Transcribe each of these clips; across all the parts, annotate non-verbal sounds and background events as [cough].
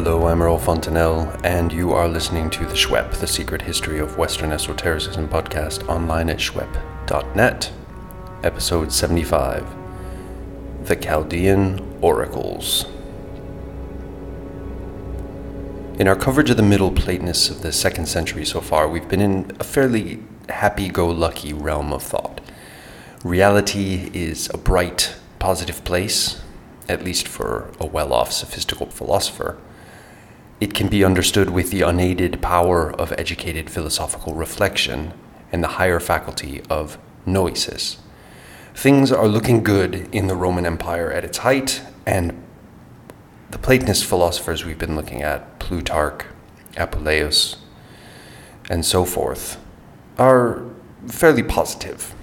Hello, I'm Earl Fontainelle, and you are listening to The Shwep, the secret history of Western esotericism podcast online at shwep.net. Episode 75 The Chaldean Oracles. In our coverage of the Middle Platonists of the second century so far, we've been in a fairly happy go lucky realm of thought. Reality is a bright, positive place, at least for a well off, sophistical philosopher. It can be understood with the unaided power of educated philosophical reflection and the higher faculty of noesis. Things are looking good in the Roman Empire at its height, and the Platonist philosophers we've been looking at, Plutarch, Apuleius, and so forth, are fairly positive.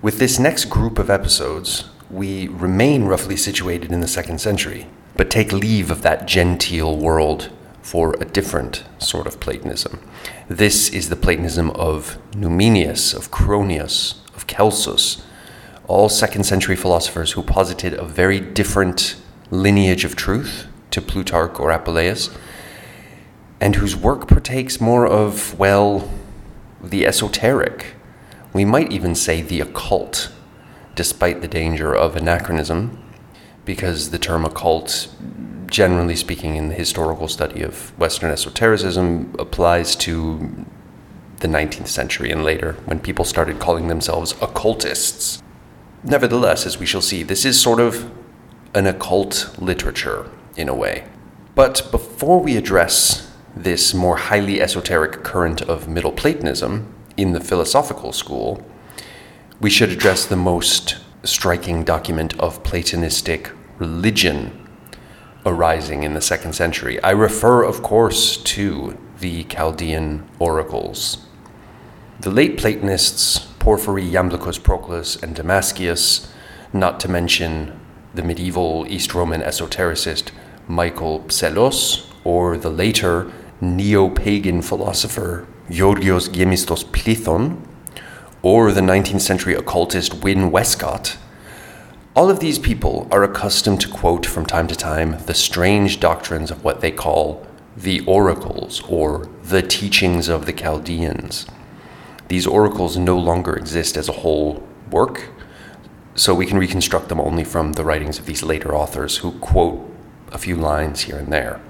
With this next group of episodes, we remain roughly situated in the second century, but take leave of that genteel world for a different sort of Platonism. This is the Platonism of Numenius, of Cronius, of Celsus, all second century philosophers who posited a very different lineage of truth to Plutarch or Apuleius, and whose work partakes more of, well, the esoteric. We might even say the occult, despite the danger of anachronism, because the term occult, generally speaking, in the historical study of Western esotericism, applies to the 19th century and later, when people started calling themselves occultists. Nevertheless, as we shall see, this is sort of an occult literature in a way. But before we address this more highly esoteric current of Middle Platonism in the philosophical school, we should address the most striking document of Platonistic religion arising in the second century. I refer, of course, to the Chaldean oracles. The late Platonists, Porphyry, Iamblichus Proclus, and Damascius, not to mention the medieval East Roman esotericist Michael Psellos, or the later neo pagan philosopher Georgios Gemistos Plethon, or the 19th century occultist Wynn Westcott, all of these people are accustomed to quote from time to time the strange doctrines of what they call the oracles or the teachings of the Chaldeans. These oracles no longer exist as a whole work, so we can reconstruct them only from the writings of these later authors who quote a few lines here and there.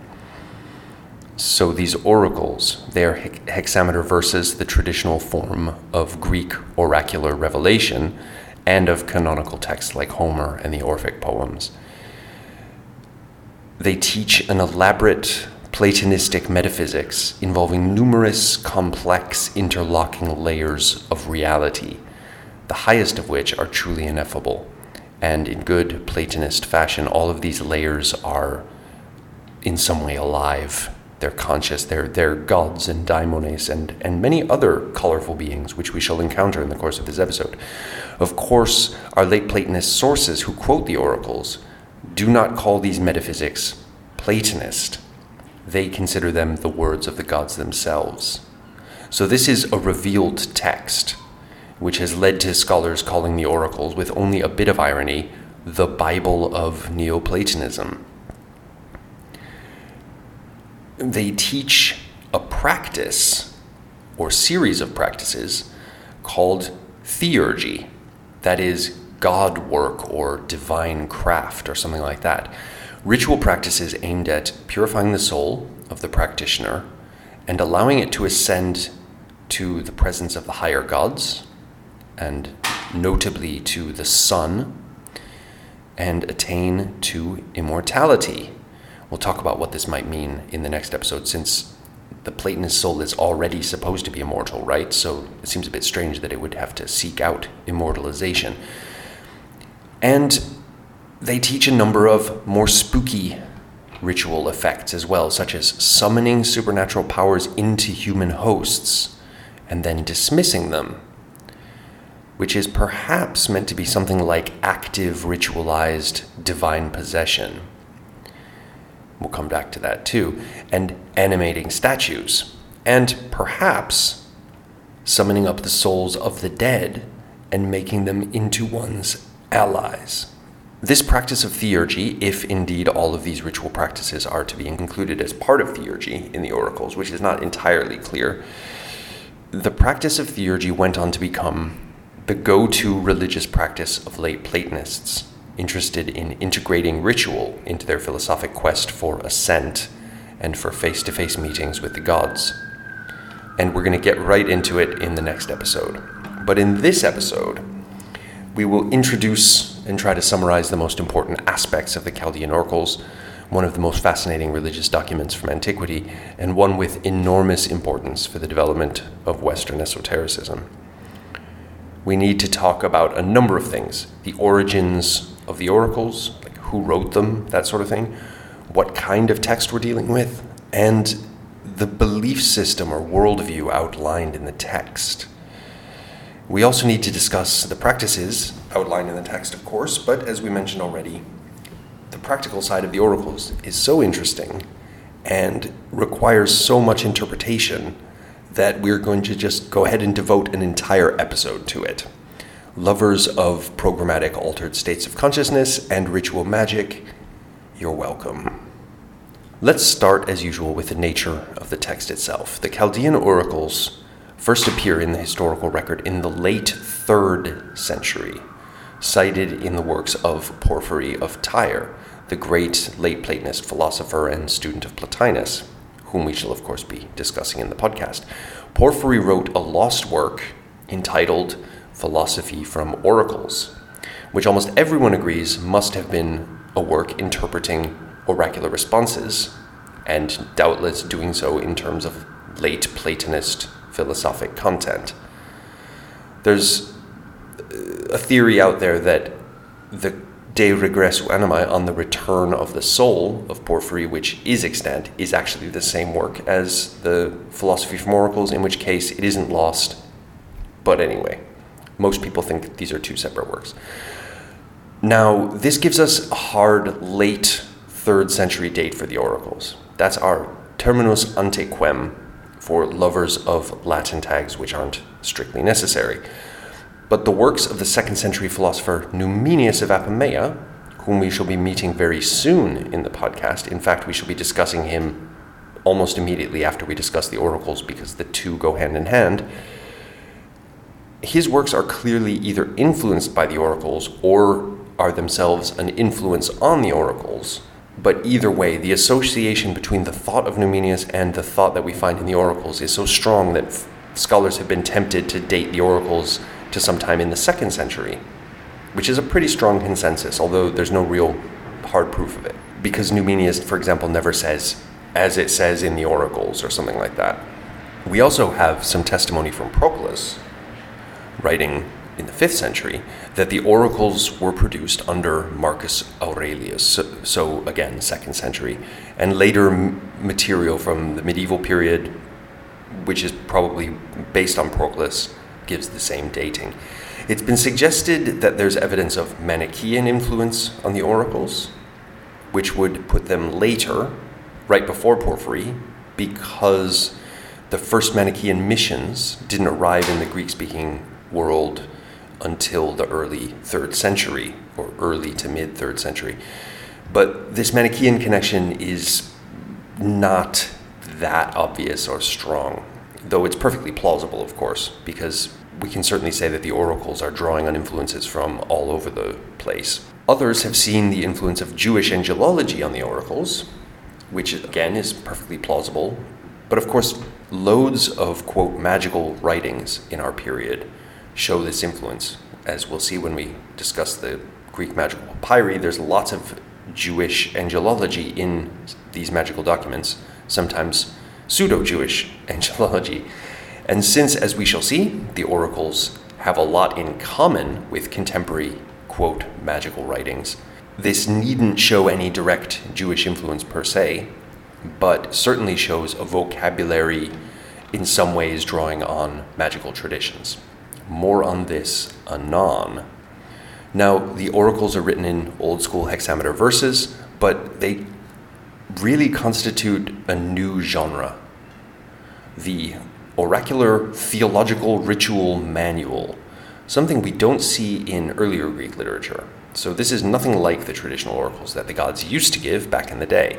So these oracles, they are hexameter verses, the traditional form of Greek oracular revelation and of canonical texts like Homer and the Orphic poems. They teach an elaborate Platonistic metaphysics involving numerous complex interlocking layers of reality, the highest of which are truly ineffable. And in good Platonist fashion, all of these layers are in some way alive. They're conscious, they're, they're gods and daimones and, and many other colorful beings, which we shall encounter in the course of this episode. Of course, our late Platonist sources who quote the oracles do not call these metaphysics Platonist. They consider them the words of the gods themselves. So, this is a revealed text which has led to scholars calling the oracles, with only a bit of irony, the Bible of Neoplatonism. They teach a practice or series of practices called theurgy, that is, God work or divine craft or something like that. Ritual practices aimed at purifying the soul of the practitioner and allowing it to ascend to the presence of the higher gods, and notably to the sun, and attain to immortality. We'll talk about what this might mean in the next episode, since the Platonist soul is already supposed to be immortal, right? So it seems a bit strange that it would have to seek out immortalization. And they teach a number of more spooky ritual effects as well, such as summoning supernatural powers into human hosts and then dismissing them which is perhaps meant to be something like active, ritualized divine possession. We'll come back to that too. And animating statues. And perhaps summoning up the souls of the dead and making them into one's allies. This practice of theurgy, if indeed all of these ritual practices are to be included as part of theurgy in the oracles, which is not entirely clear, the practice of theurgy went on to become the go to religious practice of late Platonists interested in integrating ritual into their philosophic quest for ascent and for face to face meetings with the gods. And we're going to get right into it in the next episode. But in this episode, we will introduce and try to summarize the most important aspects of the Chaldean oracles, one of the most fascinating religious documents from antiquity, and one with enormous importance for the development of Western esotericism. We need to talk about a number of things the origins of the oracles, like who wrote them, that sort of thing, what kind of text we're dealing with, and the belief system or worldview outlined in the text. We also need to discuss the practices outlined in the text, of course, but as we mentioned already, the practical side of the oracles is so interesting and requires so much interpretation that we're going to just go ahead and devote an entire episode to it. Lovers of programmatic altered states of consciousness and ritual magic, you're welcome. Let's start, as usual, with the nature of the text itself. The Chaldean oracles first appear in the historical record in the late 3rd century, cited in the works of Porphyry of Tyre, the great late Platonist philosopher and student of Plotinus, whom we shall, of course, be discussing in the podcast. Porphyry wrote a lost work entitled Philosophy from Oracles, which almost everyone agrees must have been a work interpreting oracular responses, and doubtless doing so in terms of late Platonist philosophic content. There's uh, a theory out there that the De Regressu Animae on the return of the soul of Porphyry, which is extant, is actually the same work as the Philosophy from Oracles, in which case it isn't lost. But anyway, most people think these are two separate works. Now, this gives us a hard late third century date for the oracles. That's our terminus ante quem for lovers of Latin tags which aren't strictly necessary. But the works of the second century philosopher Numenius of Apamea, whom we shall be meeting very soon in the podcast, in fact, we shall be discussing him almost immediately after we discuss the oracles because the two go hand in hand. His works are clearly either influenced by the oracles or are themselves an influence on the oracles but either way, the association between the thought of Numenius and the thought that we find in the oracles is so strong that f- scholars have been tempted to date the oracles to sometime in the second century, which is a pretty strong consensus, although there's no real hard proof of it. Because Numenius, for example, never says, as it says in the oracles, or something like that. We also have some testimony from Proclus, writing in the 5th century that the oracles were produced under Marcus Aurelius, so, so again, 2nd century, and later material from the medieval period, which is probably based on Proclus, gives the same dating. It's been suggested that there's evidence of Manichaean influence on the oracles, which would put them later, right before Porphyry, because the first Manichaean missions didn't arrive in the Greek speaking world until the early third century or early to mid third century. But this Manichaean connection is not that obvious or strong, though it's perfectly plausible, of course, because we can certainly say that the oracles are drawing on influences from all over the place. Others have seen the influence of Jewish angelology on the oracles, which again is perfectly plausible. But of course, loads of, quote, magical writings in our period show this influence. As we'll see when we discuss the Greek magical papyri, there's lots of Jewish angelology in these magical documents, sometimes pseudo Jewish [laughs] angelology. And since, as we shall see, the oracles have a lot in common with contemporary, quote, magical writings, this needn't show any direct Jewish influence per se, but certainly shows a vocabulary in some ways drawing on magical traditions. More on this anon. Now, the oracles are written in old school hexameter verses, but they really constitute a new genre the oracular theological ritual manual, something we don't see in earlier Greek literature. So this is nothing like the traditional oracles that the gods used to give back in the day.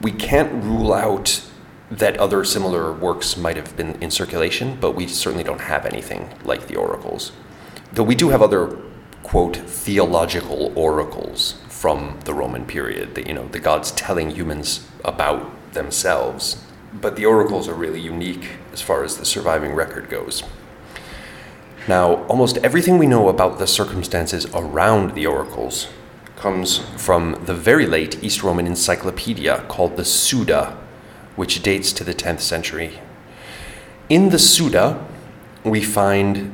We can't rule out that other similar works might have been in circulation, but we certainly don't have anything like the oracles. Though we do have other, quote, theological oracles from the Roman period, that, you know, the gods telling humans about themselves. But the oracles are really unique as far as the surviving record goes. Now, almost everything we know about the circumstances around the oracles comes from the very late East Roman encyclopedia called the Suda, which dates to the 10th century. In the Suda, we find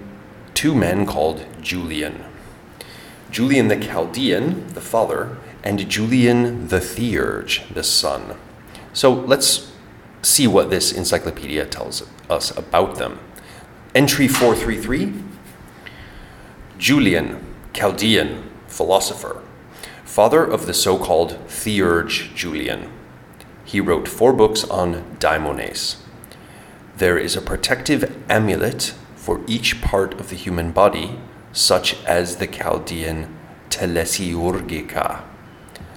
two men called Julian. Julian the Chaldean, the father, and Julian the Theurge, the son. So let's see what this encyclopedia tells us about them. Entry 433 Julian, Chaldean, philosopher, father of the so called Theurge Julian. He wrote four books on daimones. There is a protective amulet for each part of the human body, such as the Chaldean telesiurgica.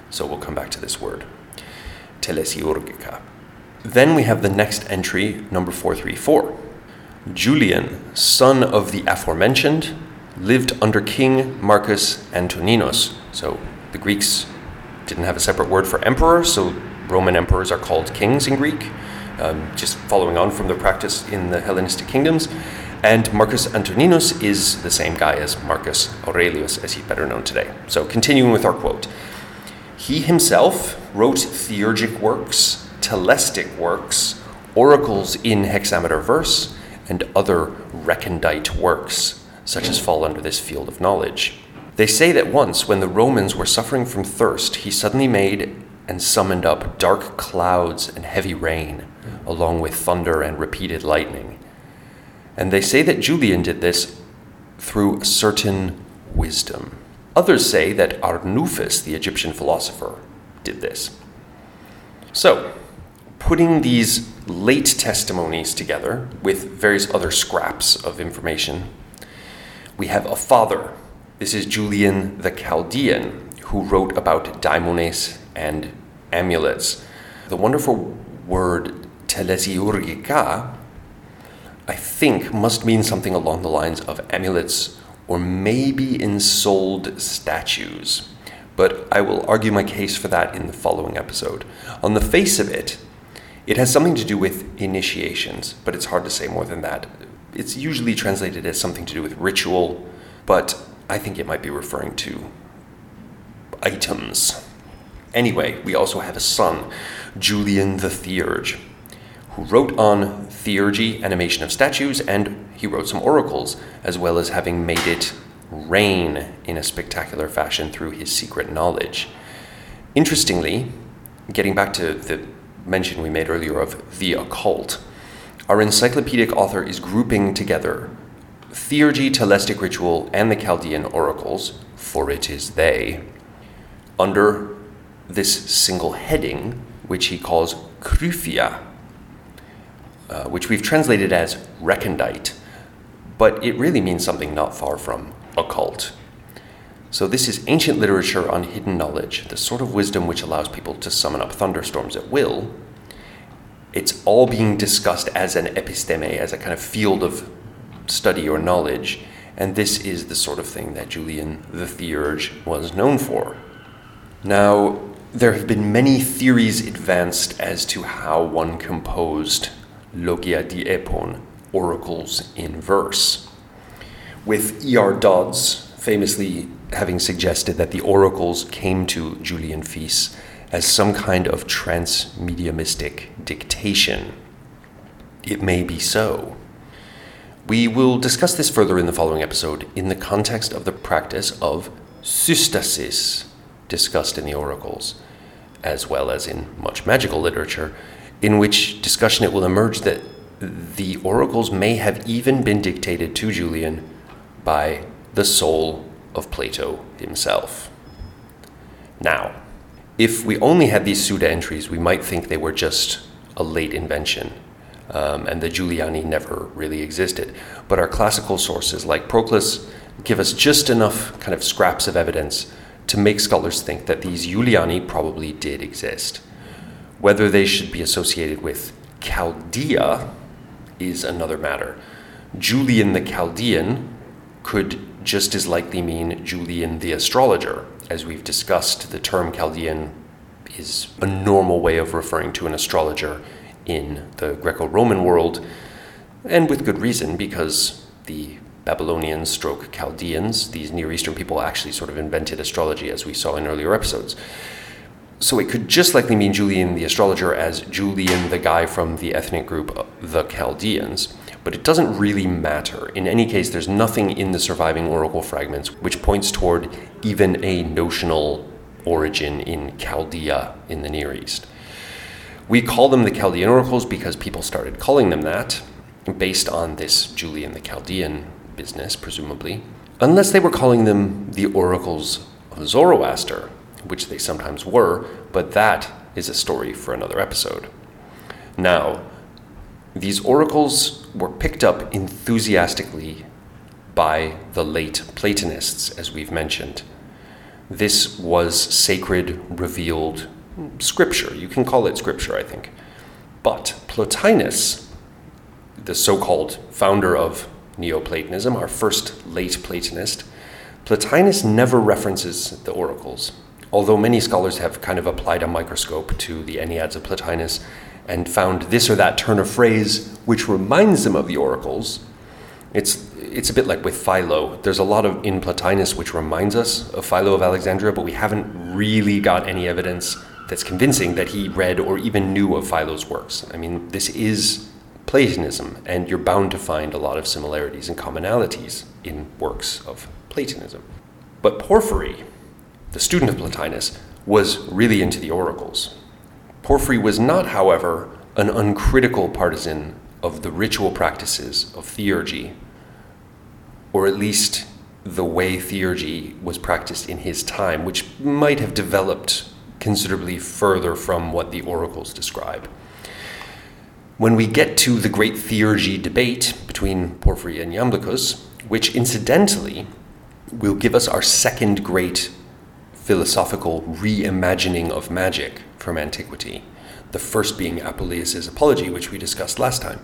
So we'll come back to this word. Telesiurgica. Then we have the next entry, number 434. Julian, son of the aforementioned, lived under King Marcus Antoninus. So the Greeks didn't have a separate word for emperor, so Roman emperors are called kings in Greek, um, just following on from the practice in the Hellenistic kingdoms. And Marcus Antoninus is the same guy as Marcus Aurelius, as he's better known today. So, continuing with our quote He himself wrote theurgic works, telestic works, oracles in hexameter verse, and other recondite works, such as fall under this field of knowledge. They say that once, when the Romans were suffering from thirst, he suddenly made and summoned up dark clouds and heavy rain, along with thunder and repeated lightning. And they say that Julian did this through certain wisdom. Others say that Arnuphis, the Egyptian philosopher, did this. So, putting these late testimonies together with various other scraps of information, we have a father. This is Julian the Chaldean, who wrote about daimones and amulets. The wonderful word telesiurgica, I think, must mean something along the lines of amulets or maybe ensouled statues. But I will argue my case for that in the following episode. On the face of it, it has something to do with initiations, but it's hard to say more than that. It's usually translated as something to do with ritual, but I think it might be referring to items Anyway, we also have a son, Julian the Theurge, who wrote on theurgy, animation of statues, and he wrote some oracles, as well as having made it rain in a spectacular fashion through his secret knowledge. Interestingly, getting back to the mention we made earlier of the occult, our encyclopedic author is grouping together theurgy, telestic ritual, and the Chaldean oracles, for it is they, under this single heading, which he calls Kryphia, uh, which we've translated as recondite, but it really means something not far from occult. So, this is ancient literature on hidden knowledge, the sort of wisdom which allows people to summon up thunderstorms at will. It's all being discussed as an episteme, as a kind of field of study or knowledge, and this is the sort of thing that Julian the Theurge was known for. Now, there have been many theories advanced as to how one composed Logia di Epon, oracles in verse, with E.R. Dodds famously having suggested that the oracles came to Julian Fils as some kind of transmediumistic dictation. It may be so. We will discuss this further in the following episode in the context of the practice of systasis discussed in the oracles as well as in much magical literature, in which discussion it will emerge that the oracles may have even been dictated to Julian by the soul of Plato himself. Now, if we only had these Suda entries, we might think they were just a late invention um, and the Juliani never really existed. But our classical sources like Proclus give us just enough kind of scraps of evidence to make scholars think that these Juliani probably did exist. Whether they should be associated with Chaldea is another matter. Julian the Chaldean could just as likely mean Julian the astrologer. As we've discussed, the term Chaldean is a normal way of referring to an astrologer in the Greco Roman world, and with good reason, because the Babylonians stroke Chaldeans, these Near Eastern people actually sort of invented astrology, as we saw in earlier episodes. So it could just likely mean Julian the astrologer as Julian the guy from the ethnic group uh, the Chaldeans, but it doesn't really matter. In any case, there's nothing in the surviving oracle fragments which points toward even a notional origin in Chaldea in the Near East. We call them the Chaldean oracles because people started calling them that, based on this Julian the Chaldean business, presumably, unless they were calling them the oracles of Zoroaster, which they sometimes were, but that is a story for another episode. Now, these oracles were picked up enthusiastically by the late Platonists, as we've mentioned. This was sacred, revealed scripture. You can call it scripture, I think. But Plotinus, the so called founder of Neoplatonism, our first late Platonist, Plotinus never references the oracles, although many scholars have kind of applied a microscope to the Enneads of Plotinus and found this or that turn of phrase which reminds them of the oracles. It's, it's a bit like with Philo. There's a lot of in Plotinus which reminds us of Philo of Alexandria, but we haven't really got any evidence that's convincing that he read or even knew of Philo's works. I mean, this is Platonism, and you're bound to find a lot of similarities and commonalities in works of Platonism. But Porphyry, the student of Plotinus, was really into the oracles. Porphyry was not, however, an uncritical partisan of the ritual practices of theurgy, or at least the way theurgy was practiced in his time, which might have developed considerably further from what the oracles describe. When we get to the great theurgy debate between Porphyry and Iamblichus, which incidentally will give us our second great philosophical reimagining of magic from antiquity, the first being Apuleius' Apology, which we discussed last time.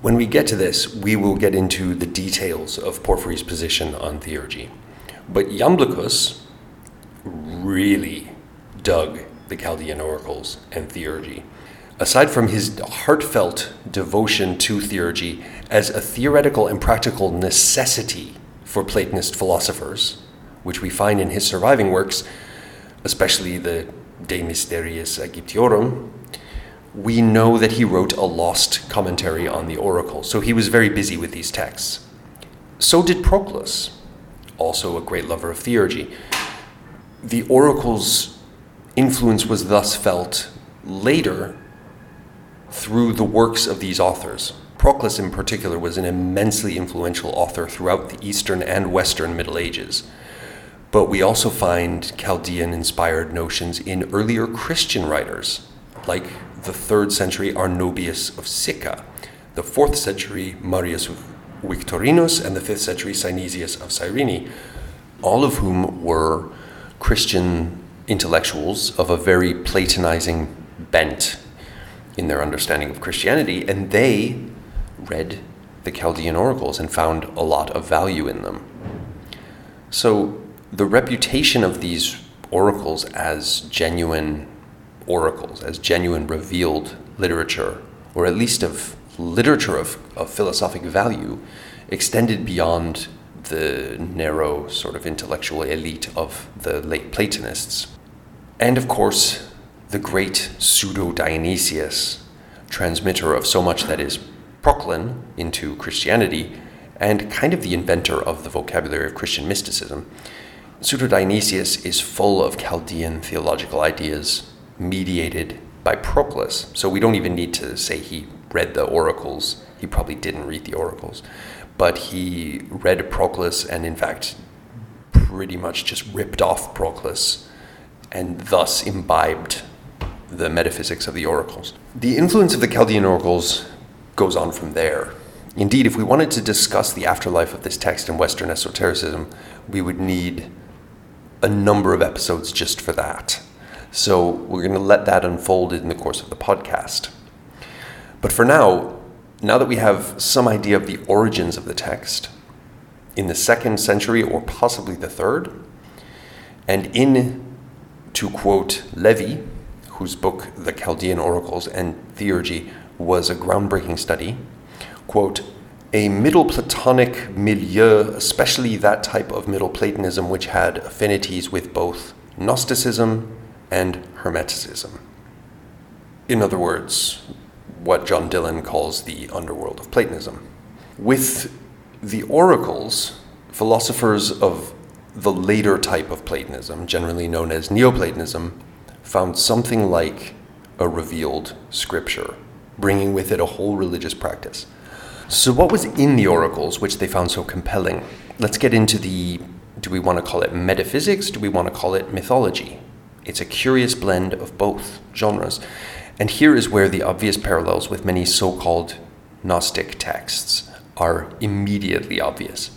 When we get to this, we will get into the details of Porphyry's position on theurgy. But Iamblichus really dug the Chaldean oracles and theurgy aside from his heartfelt devotion to theurgy as a theoretical and practical necessity for Platonist philosophers, which we find in his surviving works, especially the De Mysteriis Aegyptiorum, we know that he wrote a lost commentary on the oracle, so he was very busy with these texts. So did Proclus, also a great lover of theurgy. The oracle's influence was thus felt later through the works of these authors. Proclus, in particular, was an immensely influential author throughout the Eastern and Western Middle Ages. But we also find Chaldean inspired notions in earlier Christian writers, like the third century Arnobius of Sicca, the fourth century Marius Victorinus, and the fifth century Synesius of Cyrene, all of whom were Christian intellectuals of a very Platonizing bent in their understanding of Christianity, and they read the Chaldean oracles and found a lot of value in them. So, the reputation of these oracles as genuine oracles, as genuine revealed literature, or at least of literature of, of philosophic value, extended beyond the narrow sort of intellectual elite of the late Platonists. And of course, the great pseudo Dionysius, transmitter of so much that is Proclin into Christianity, and kind of the inventor of the vocabulary of Christian mysticism. Pseudo Dionysius is full of Chaldean theological ideas mediated by Proclus. So we don't even need to say he read the oracles. He probably didn't read the oracles. But he read Proclus and, in fact, pretty much just ripped off Proclus and thus imbibed the metaphysics of the oracles. The influence of the Chaldean oracles goes on from there. Indeed, if we wanted to discuss the afterlife of this text in Western esotericism, we would need a number of episodes just for that. So we're going to let that unfold in the course of the podcast. But for now, now that we have some idea of the origins of the text, in the second century or possibly the third, and in, to quote Lewy, whose book The Chaldean Oracles and Theurgy was a groundbreaking study, quote, a Middle Platonic milieu, especially that type of Middle Platonism which had affinities with both Gnosticism and Hermeticism. In other words, what John Dillon calls the underworld of Platonism. With the oracles, philosophers of the later type of Platonism, generally known as Neoplatonism, found something like a revealed scripture, bringing with it a whole religious practice. So, what was in the oracles which they found so compelling? Let's get into the do we want to call it metaphysics? Do we want to call it mythology? It's a curious blend of both genres. And here is where the obvious parallels with many so called Gnostic texts are immediately obvious.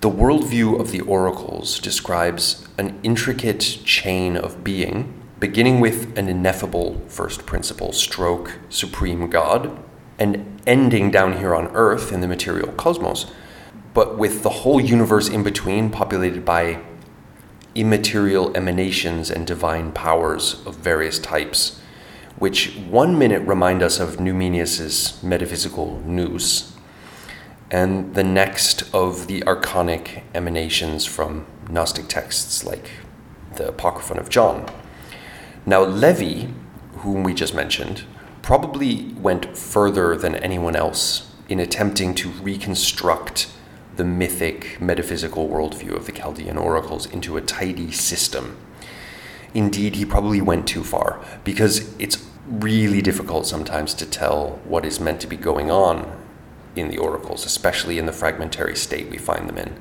The worldview of the oracles describes an intricate chain of being, beginning with an ineffable first principle, stroke, supreme God, and ending down here on Earth in the material cosmos, but with the whole universe in between populated by immaterial emanations and divine powers of various types which one minute remind us of Numenius's metaphysical nous, and the next of the archonic emanations from Gnostic texts like the Apocryphon of John. Now, Lewy, whom we just mentioned, probably went further than anyone else in attempting to reconstruct the mythic metaphysical worldview of the Chaldean oracles into a tidy system. Indeed, he probably went too far because it's really difficult sometimes to tell what is meant to be going on in the oracles, especially in the fragmentary state we find them in.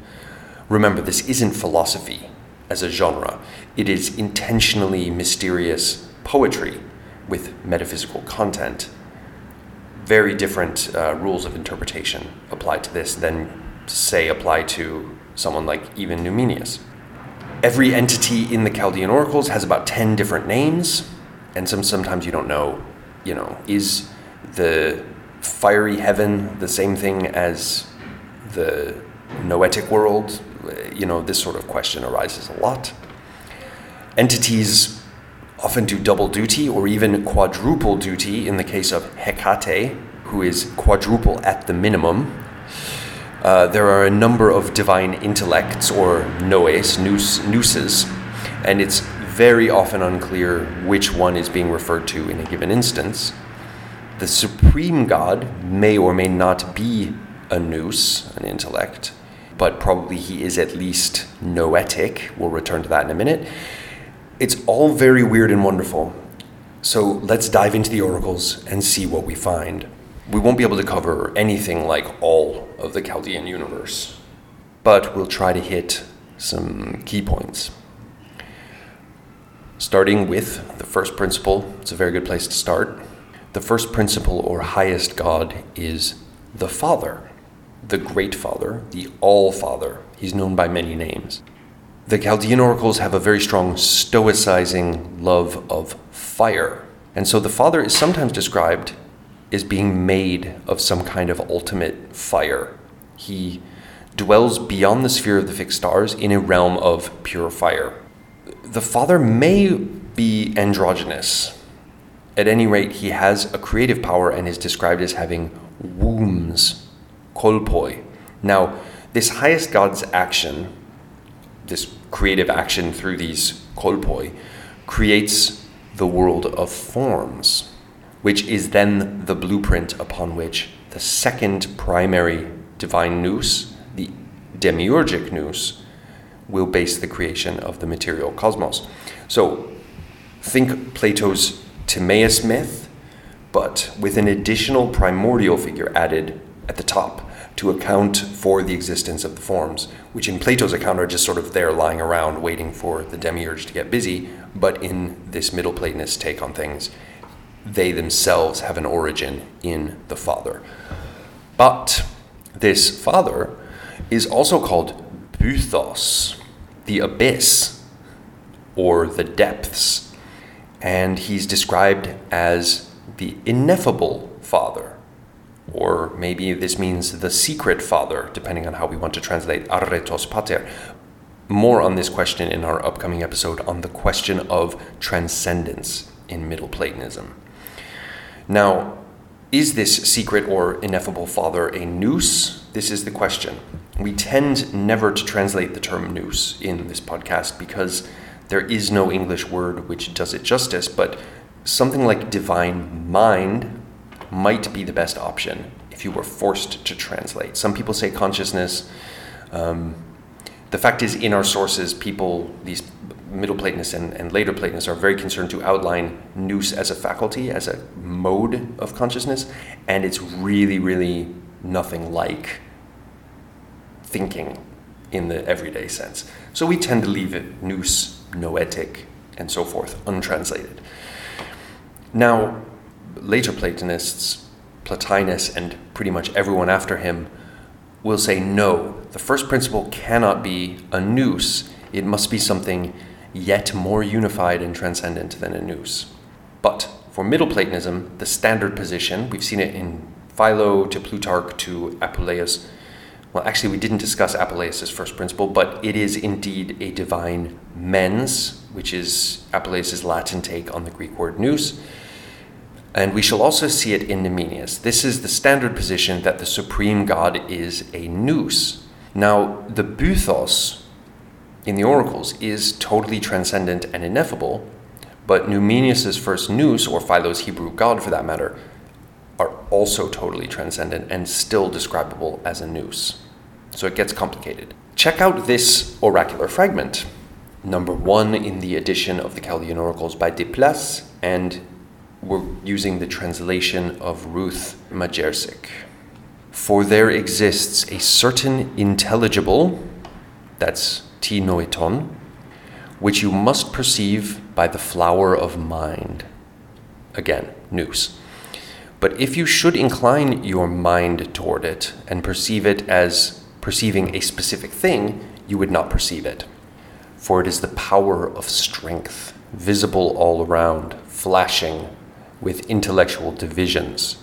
Remember, this isn't philosophy as a genre, it is intentionally mysterious poetry with metaphysical content. Very different uh, rules of interpretation apply to this than, say, apply to someone like even Numenius. Every entity in the Chaldean oracles has about 10 different names and some sometimes you don't know, you know, is the fiery heaven the same thing as the noetic world? You know, this sort of question arises a lot. Entities often do double duty or even quadruple duty in the case of Hecate, who is quadruple at the minimum. Uh, there are a number of divine intellects or noes, nooses, and it's very often unclear which one is being referred to in a given instance. The supreme God may or may not be a nous, an intellect, but probably he is at least noetic. We'll return to that in a minute. It's all very weird and wonderful. So let's dive into the oracles and see what we find. We won't be able to cover anything like all of the Chaldean universe, but we'll try to hit some key points starting with the first principle. It's a very good place to start. The first principle or highest God is the Father, the Great Father, the All Father. He's known by many names. The Chaldean oracles have a very strong stoicizing love of fire. And so the Father is sometimes described as being made of some kind of ultimate fire. He dwells beyond the sphere of the fixed stars in a realm of pure fire the father may be androgynous. At any rate, he has a creative power and is described as having wombs, kolpoi. Now, this highest god's action, this creative action through these kolpoi, creates the world of forms, which is then the blueprint upon which the second primary divine nous, the demiurgic nous, will base the creation of the material cosmos. So think Plato's Timaeus myth, but with an additional primordial figure added at the top to account for the existence of the forms, which in Plato's account are just sort of there lying around waiting for the demiurge to get busy, but in this Middle Platonist take on things, they themselves have an origin in the Father. But this father is also called Bythos, the abyss, or the depths. And he's described as the ineffable father. Or maybe this means the secret father, depending on how we want to translate arretos pater. More on this question in our upcoming episode on the question of transcendence in Middle Platonism. Now, is this secret or ineffable father a nous? This is the question. We tend never to translate the term nous in this podcast because there is no English word which does it justice, but something like divine mind might be the best option if you were forced to translate. Some people say consciousness. Um, the fact is, in our sources, people, these Middle Platonists and, and later Platonists, are very concerned to outline nous as a faculty, as a mode of consciousness, and it's really, really nothing like thinking in the everyday sense. So we tend to leave it nous, noetic, and so forth, untranslated. Now, later Platonists, Plotinus, and pretty much everyone after him, will say no, the first principle cannot be a nous, it must be something yet more unified and transcendent than a nous. But for Middle Platonism, the standard position, we've seen it in Philo to Plutarch to Apuleius. Well, actually, we didn't discuss Apuleius' first principle, but it is indeed a divine mens, which is Apuleius' Latin take on the Greek word nous. And we shall also see it in Numenius. This is the standard position that the supreme God is a nous. Now, the Bythos in the oracles is totally transcendent and ineffable, but Numenius's first nous, or Philo's Hebrew God for that matter, are also totally transcendent and still describable as a nous. So it gets complicated. Check out this oracular fragment, number one in the edition of the Chaldean Oracles by des Places, and we're using the translation of Ruth Majercik. For there exists a certain intelligible, that's ti noiton, which you must perceive by the flower of mind. Again, nous. But if you should incline your mind toward it and perceive it as perceiving a specific thing, you would not perceive it. For it is the power of strength, visible all around, flashing with intellectual divisions.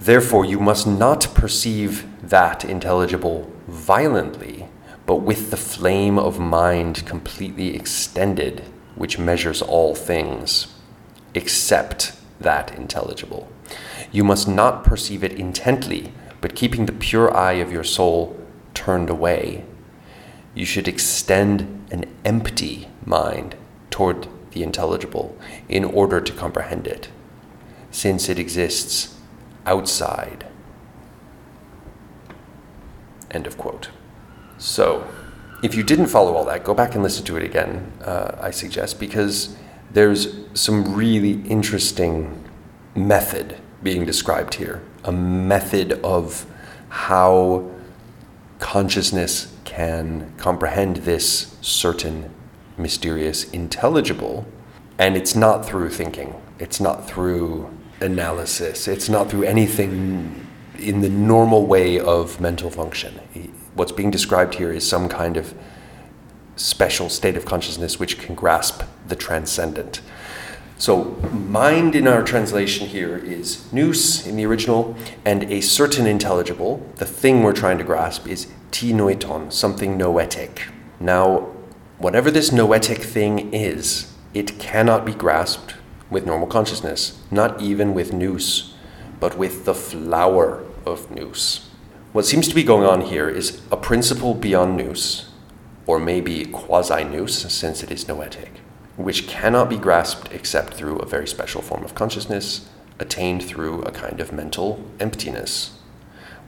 Therefore, you must not perceive that intelligible violently, but with the flame of mind completely extended, which measures all things, except that intelligible. You must not perceive it intently, but keeping the pure eye of your soul turned away. You should extend an empty mind toward the intelligible in order to comprehend it, since it exists outside. End of quote. So, if you didn't follow all that, go back and listen to it again, uh, I suggest, because there's some really interesting method being described here. A method of how consciousness can comprehend this certain mysterious, intelligible, and it's not through thinking. It's not through analysis. It's not through anything in the normal way of mental function. What's being described here is some kind of special state of consciousness which can grasp the transcendent. So, mind in our translation here is nous in the original, and a certain intelligible, the thing we're trying to grasp, is ti noiton, something noetic. Now, whatever this noetic thing is, it cannot be grasped with normal consciousness, not even with nous, but with the flower of nous. What seems to be going on here is a principle beyond nous, or maybe quasi nous, since it is noetic, which cannot be grasped except through a very special form of consciousness, attained through a kind of mental emptiness.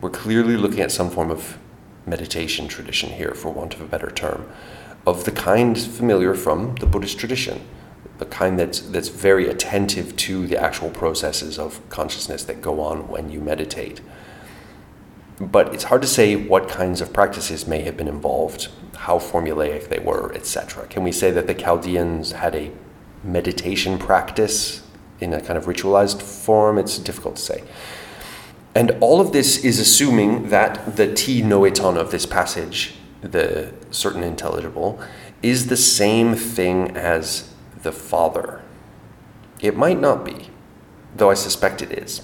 We're clearly looking at some form of meditation tradition here, for want of a better term, of the kind familiar from the Buddhist tradition, the kind that's, that's very attentive to the actual processes of consciousness that go on when you meditate. But it's hard to say what kinds of practices may have been involved, how formulaic they were, etc. Can we say that the Chaldeans had a meditation practice in a kind of ritualized form? It's difficult to say. And all of this is assuming that the T noeton of this passage, the certain intelligible, is the same thing as the Father. It might not be, though I suspect it is.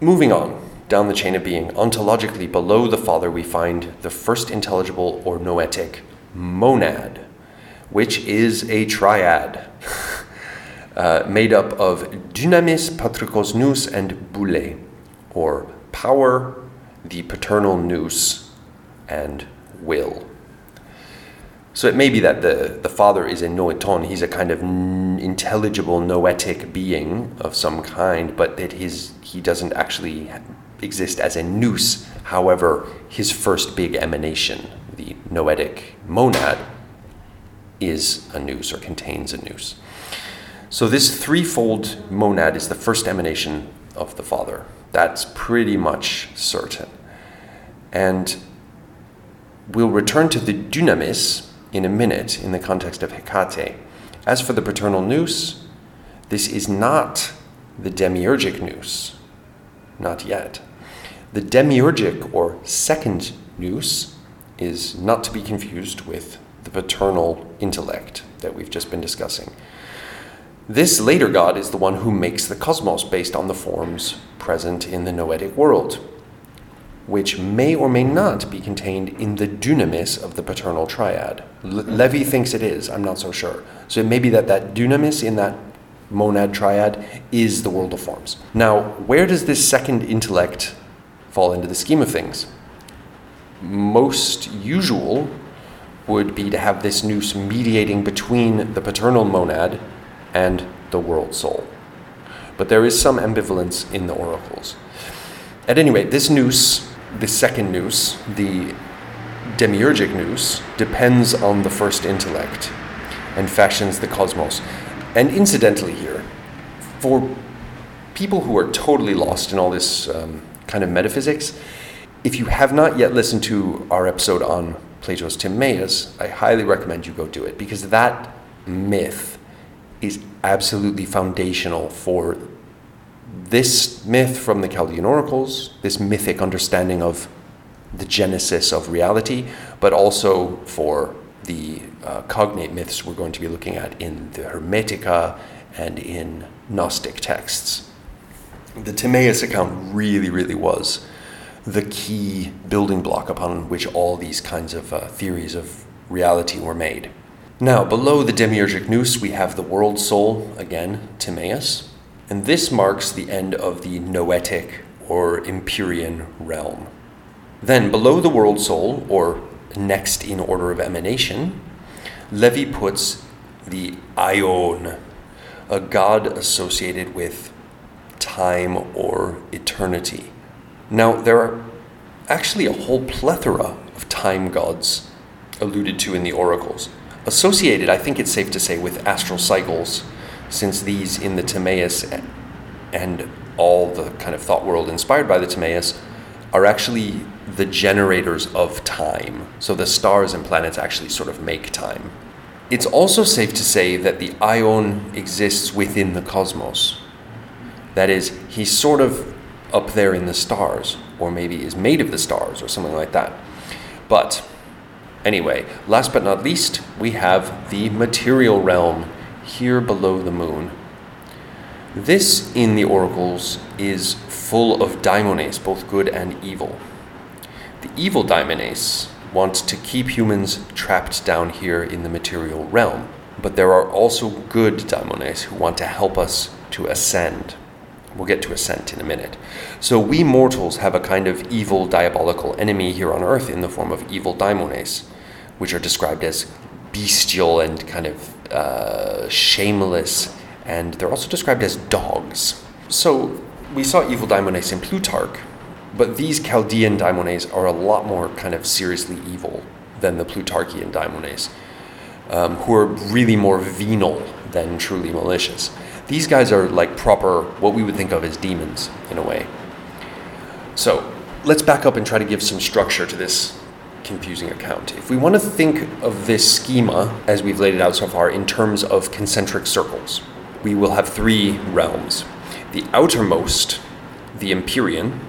Moving on down the chain of being, ontologically below the Father, we find the first intelligible or noetic monad, which is a triad [laughs] uh, made up of dynamis, patrikos nous, and boule, or power, the paternal nous, and will. So it may be that the, the father is a noeton, he's a kind of n- intelligible noetic being of some kind, but that his, he doesn't actually exist as a nous. However, his first big emanation, the noetic monad, is a nous or contains a nous. So this threefold monad is the first emanation of the Father. That's pretty much certain. And we'll return to the dynamis in a minute in the context of Hecate. As for the paternal nous, this is not the demiurgic nous. Not yet. The demiurgic or second nous is not to be confused with the paternal intellect that we've just been discussing. This later God is the one who makes the cosmos based on the forms present in the noetic world, which may or may not be contained in the dunamis of the paternal triad. Le- Lewy thinks it is, I'm not so sure. So it may be that that dunamis in that monad triad is the world of forms. Now, where does this second intellect fall into the scheme of things? Most usual would be to have this nous mediating between the paternal monad and the world soul. But there is some ambivalence in the oracles. At any rate, this nous, the second nous, the demiurgic nous, depends on the first intellect and fashions the cosmos. And incidentally, here, for people who are totally lost in all this um, kind of metaphysics, if you have not yet listened to our episode on Plato's Timaeus, I highly recommend you go do it because that myth is absolutely foundational for this myth from the Chaldean oracles, this mythic understanding of the genesis of reality, but also for the uh, cognate myths we're going to be looking at in the Hermetica and in Gnostic texts. The Timaeus account really, really was the key building block upon which all these kinds of uh, theories of reality were made. Now, below the demiurgic nous, we have the world soul, again, Timaeus, and this marks the end of the noetic or Empyrean realm. Then, below the world soul, or next in order of emanation, Lewy puts the Aion, a god associated with time or eternity. Now, there are actually a whole plethora of time gods alluded to in the oracles. Associated, I think it's safe to say, with astral cycles, since these in the Timaeus and all the kind of thought world inspired by the Timaeus are actually the generators of time. So the stars and planets actually sort of make time. It's also safe to say that the Aion exists within the cosmos. That is, he's sort of up there in the stars, or maybe is made of the stars, or something like that. But anyway, last but not least, we have the material realm here below the moon. This in the oracles is full of daimones, both good and evil. The evil daimones want to keep humans trapped down here in the material realm, but there are also good daimones who want to help us to ascend. We'll get to ascent in a minute. So we mortals have a kind of evil diabolical enemy here on earth in the form of evil daimones, which are described as bestial and kind of uh, shameless, and they're also described as dogs. So we saw evil daimones in Plutarch, but these Chaldean daimones are a lot more kind of seriously evil than the Plutarchian daimones, um, who are really more venal than truly malicious. These guys are like proper, what we would think of as demons in a way. So let's back up and try to give some structure to this confusing account. If we want to think of this schema as we've laid it out so far in terms of concentric circles, we will have three realms. The outermost, the Empyrean,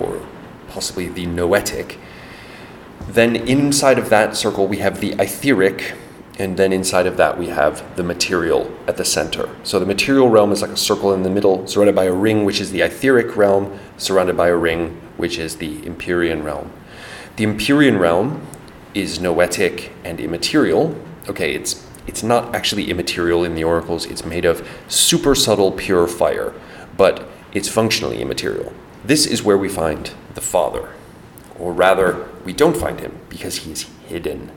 or possibly the noetic. Then inside of that circle, we have the etheric, and then inside of that, we have the material at the center. So the material realm is like a circle in the middle, surrounded by a ring, which is the etheric realm, surrounded by a ring, which is the Empyrean realm. The Empyrean realm is noetic and immaterial. Okay, it's it's not actually immaterial in the oracles. It's made of super subtle pure fire, but it's functionally immaterial. This is where we find the Father. Or rather, we don't find him because he is hidden.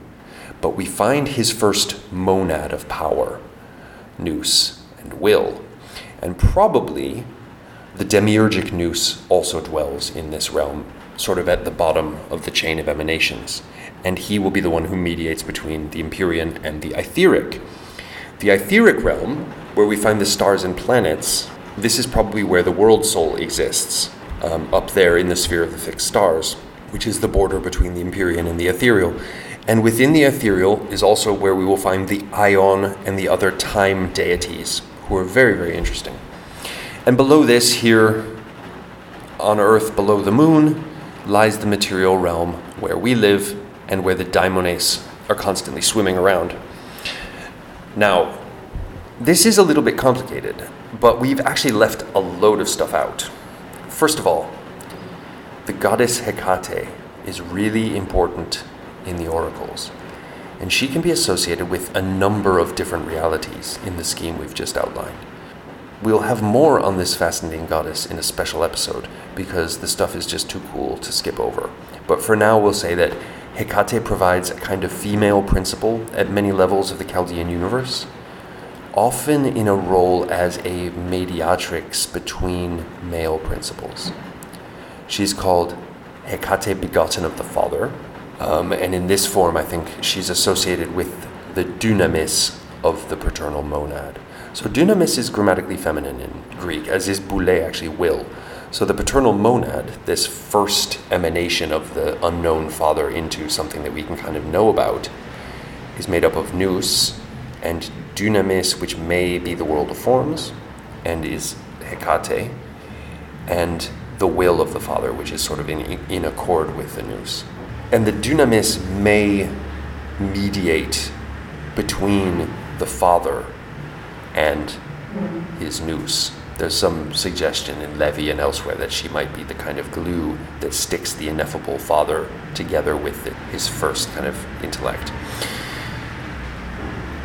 But we find his first monad of power, nous and will. And probably the demiurgic nous also dwells in this realm, sort of at the bottom of the chain of emanations. And he will be the one who mediates between the Empyrean and the Etheric. The Etheric realm, where we find the stars and planets, this is probably where the world soul exists, um, up there in the sphere of the fixed stars, which is the border between the Empyrean and the Ethereal. And within the ethereal is also where we will find the Aion and the other time deities, who are very, very interesting. And below this, here on Earth, below the moon, lies the material realm where we live and where the daimones are constantly swimming around. Now, this is a little bit complicated, but we've actually left a load of stuff out. First of all, the goddess Hecate is really important in the oracles, and she can be associated with a number of different realities in the scheme we've just outlined. We'll have more on this fascinating goddess in a special episode because the stuff is just too cool to skip over. But for now, we'll say that Hecate provides a kind of female principle at many levels of the Chaldean universe, often in a role as a mediatrix between male principles. She's called Hecate begotten of the Father, um, and in this form, I think she's associated with the dunamis of the paternal monad. So dunamis is grammatically feminine in Greek, as is boule actually will. So the paternal monad, this first emanation of the unknown father into something that we can kind of know about, is made up of nous and dunamis, which may be the world of forms, and is Hecate, and the will of the father, which is sort of in, in accord with the nous. And the dunamis may mediate between the father and his nous. There's some suggestion in Lewy and elsewhere that she might be the kind of glue that sticks the ineffable father together with the, his first kind of intellect.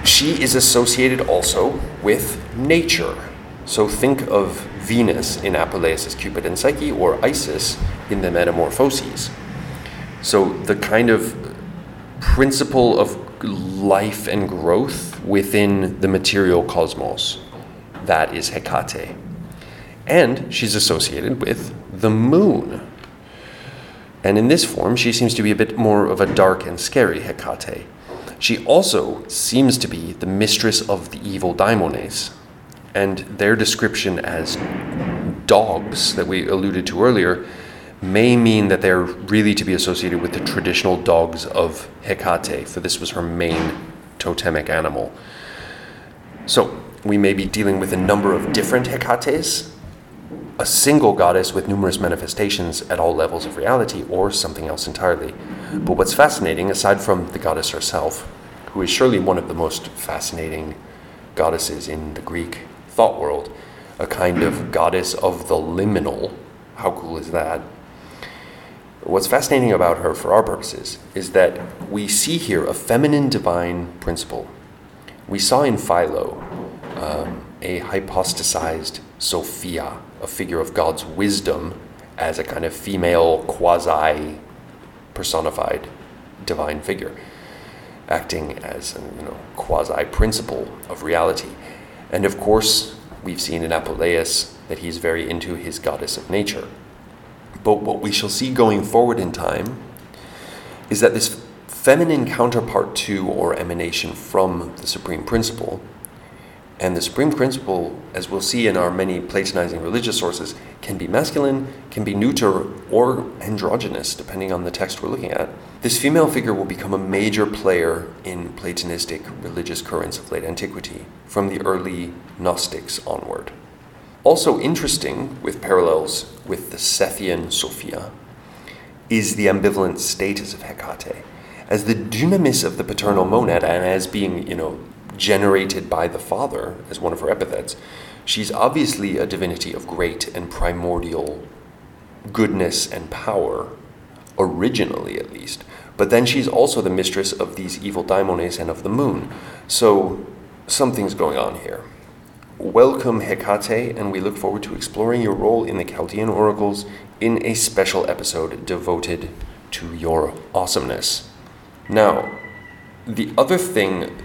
She is associated also with nature. So think of Venus in Apuleius' Cupid and Psyche or Isis in the Metamorphoses. So the kind of principle of life and growth within the material cosmos, that is Hecate. And she's associated with the moon. And in this form, she seems to be a bit more of a dark and scary Hecate. She also seems to be the mistress of the evil daimones. And their description as dogs that we alluded to earlier may mean that they're really to be associated with the traditional dogs of Hecate, for this was her main totemic animal. So, we may be dealing with a number of different Hecates, a single goddess with numerous manifestations at all levels of reality, or something else entirely. But what's fascinating, aside from the goddess herself, who is surely one of the most fascinating goddesses in the Greek thought world, a kind of goddess of the liminal, how cool is that? What's fascinating about her, for our purposes, is that we see here a feminine divine principle. We saw in Philo um, a hypostasized Sophia, a figure of God's wisdom, as a kind of female, quasi personified divine figure, acting as a you know, quasi principle of reality. And of course, we've seen in Apuleius that he's very into his goddess of nature. But what we shall see going forward in time is that this feminine counterpart to or emanation from the supreme principle, and the supreme principle, as we'll see in our many Platonizing religious sources, can be masculine, can be neuter, or androgynous, depending on the text we're looking at. This female figure will become a major player in Platonistic religious currents of late antiquity, from the early Gnostics onward. Also interesting, with parallels with the Sethian Sophia, is the ambivalent status of Hecate. As the dynamis of the paternal monad and as being, you know, generated by the father, as one of her epithets, she's obviously a divinity of great and primordial goodness and power, originally at least. But then she's also the mistress of these evil daimones and of the moon. So something's going on here. Welcome, Hecate, and we look forward to exploring your role in the Chaldean oracles in a special episode devoted to your awesomeness. Now, the other thing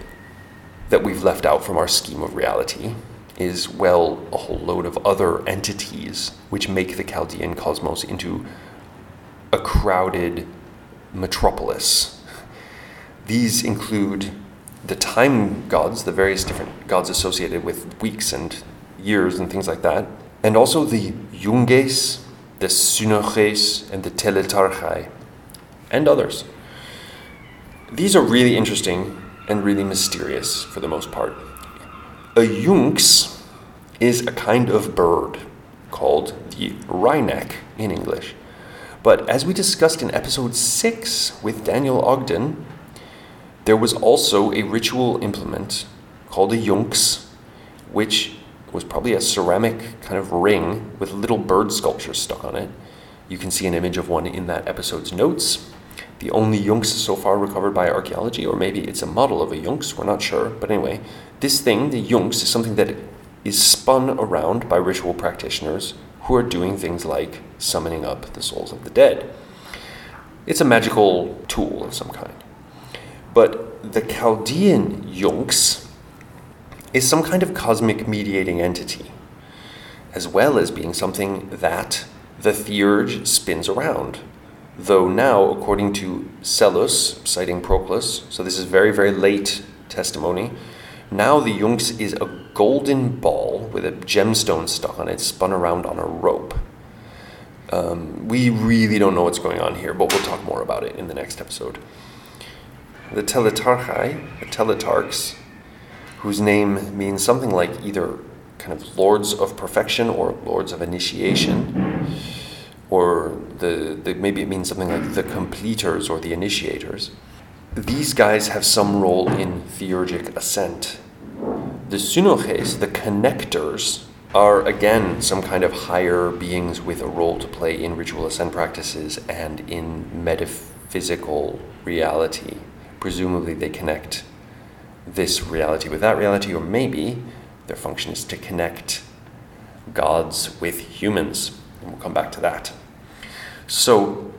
that we've left out from our scheme of reality is, well, a whole load of other entities which make the Chaldean cosmos into a crowded metropolis. These include the time gods, the various different gods associated with weeks and years and things like that, and also the Yunges, the Synoches, and the Teletarchai, and others. These are really interesting and really mysterious for the most part. A Yunx is a kind of bird called the wryneck in English. But as we discussed in episode 6 with Daniel Ogden, there was also a ritual implement called a yunx, which was probably a ceramic kind of ring with little bird sculptures stuck on it. You can see an image of one in that episode's notes. The only yunx so far recovered by archaeology, or maybe it's a model of a yunx, we're not sure. But anyway, this thing, the yunx, is something that is spun around by ritual practitioners who are doing things like summoning up the souls of the dead. It's a magical tool of some kind. But the Chaldean Yunx is some kind of cosmic mediating entity, as well as being something that the theurge spins around. Though now, according to Psellus, citing Proclus, so this is very, very late testimony, now the Yunx is a golden ball with a gemstone stuck on it, spun around on a rope. Um, we really don't know what's going on here, but we'll talk more about it in the next episode the Teletarchai, the Teletarchs, whose name means something like either kind of lords of perfection or lords of initiation, or the, the maybe it means something like the completers or the initiators. These guys have some role in theurgic ascent. The Synoches, the connectors, are again some kind of higher beings with a role to play in ritual ascent practices and in metaphysical reality presumably they connect this reality with that reality, or maybe their function is to connect gods with humans. And we'll come back to that. So,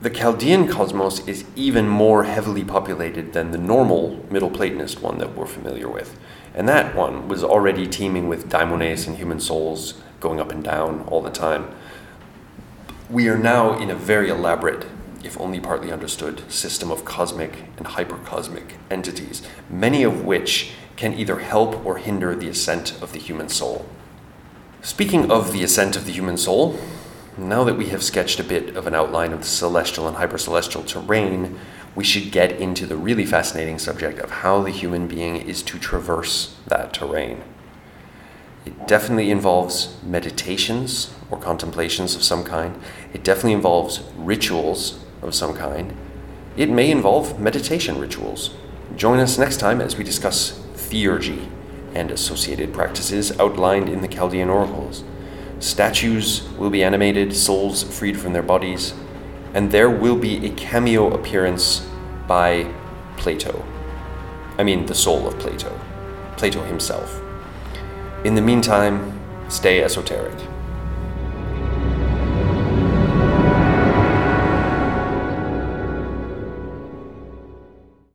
the Chaldean cosmos is even more heavily populated than the normal Middle Platonist one that we're familiar with. And that one was already teeming with daimones and human souls going up and down all the time. We are now in a very elaborate if only partly understood, system of cosmic and hypercosmic entities, many of which can either help or hinder the ascent of the human soul. Speaking of the ascent of the human soul, now that we have sketched a bit of an outline of the celestial and hypercelestial terrain, we should get into the really fascinating subject of how the human being is to traverse that terrain. It definitely involves meditations or contemplations of some kind. It definitely involves rituals of some kind. It may involve meditation rituals. Join us next time as we discuss theurgy and associated practices outlined in the Chaldean oracles. Statues will be animated, souls freed from their bodies, and there will be a cameo appearance by Plato. I mean, the soul of Plato, Plato himself. In the meantime, stay esoteric.